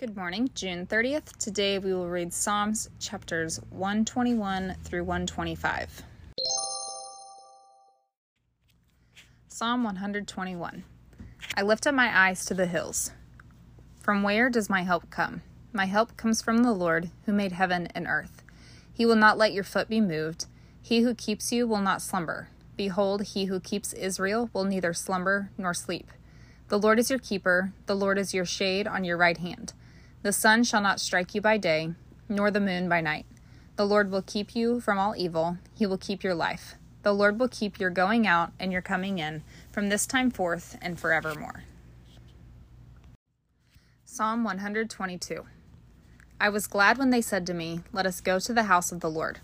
Good morning, June 30th. Today we will read Psalms chapters 121 through 125. Psalm 121 I lift up my eyes to the hills. From where does my help come? My help comes from the Lord, who made heaven and earth. He will not let your foot be moved. He who keeps you will not slumber. Behold, he who keeps Israel will neither slumber nor sleep. The Lord is your keeper, the Lord is your shade on your right hand. The sun shall not strike you by day, nor the moon by night. The Lord will keep you from all evil, he will keep your life. The Lord will keep your going out and your coming in from this time forth and forevermore. Psalm 122 I was glad when they said to me, Let us go to the house of the Lord.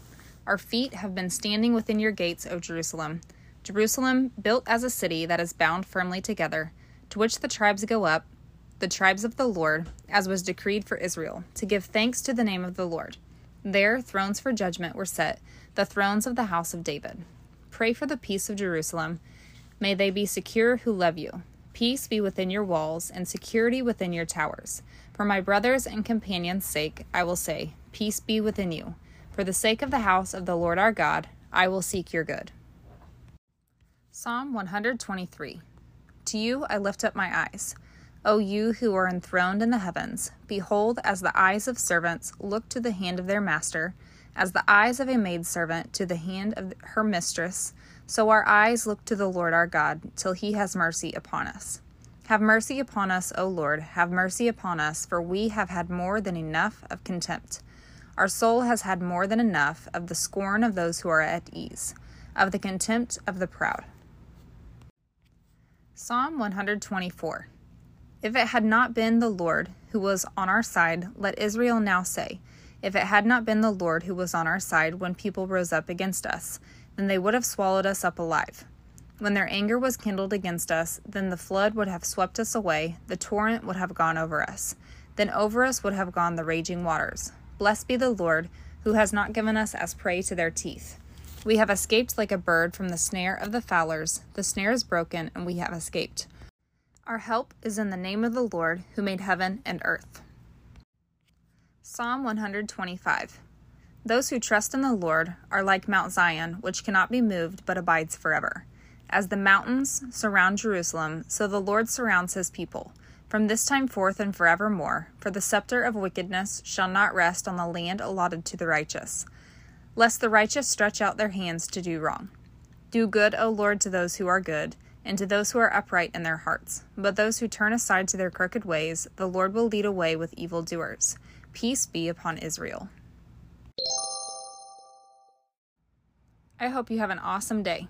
Our feet have been standing within your gates, O Jerusalem. Jerusalem, built as a city that is bound firmly together, to which the tribes go up the tribes of the Lord, as was decreed for Israel, to give thanks to the name of the Lord. There thrones for judgment were set, the thrones of the house of David. Pray for the peace of Jerusalem. May they be secure who love you. Peace be within your walls, and security within your towers. For my brothers and companions' sake, I will say, Peace be within you. For the sake of the house of the Lord our God, I will seek your good. Psalm 123 To you I lift up my eyes. O you who are enthroned in the heavens, behold, as the eyes of servants look to the hand of their master, as the eyes of a maidservant to the hand of her mistress, so our eyes look to the Lord our God, till he has mercy upon us. Have mercy upon us, O Lord, have mercy upon us, for we have had more than enough of contempt. Our soul has had more than enough of the scorn of those who are at ease, of the contempt of the proud. Psalm 124 if it had not been the Lord who was on our side, let Israel now say, If it had not been the Lord who was on our side when people rose up against us, then they would have swallowed us up alive. When their anger was kindled against us, then the flood would have swept us away, the torrent would have gone over us. Then over us would have gone the raging waters. Blessed be the Lord, who has not given us as prey to their teeth. We have escaped like a bird from the snare of the fowlers. The snare is broken, and we have escaped. Our help is in the name of the Lord who made heaven and earth. Psalm 125 Those who trust in the Lord are like Mount Zion, which cannot be moved but abides forever. As the mountains surround Jerusalem, so the Lord surrounds his people, from this time forth and forevermore. For the scepter of wickedness shall not rest on the land allotted to the righteous, lest the righteous stretch out their hands to do wrong. Do good, O Lord, to those who are good and to those who are upright in their hearts. But those who turn aside to their crooked ways, the Lord will lead away with evildoers. Peace be upon Israel. I hope you have an awesome day.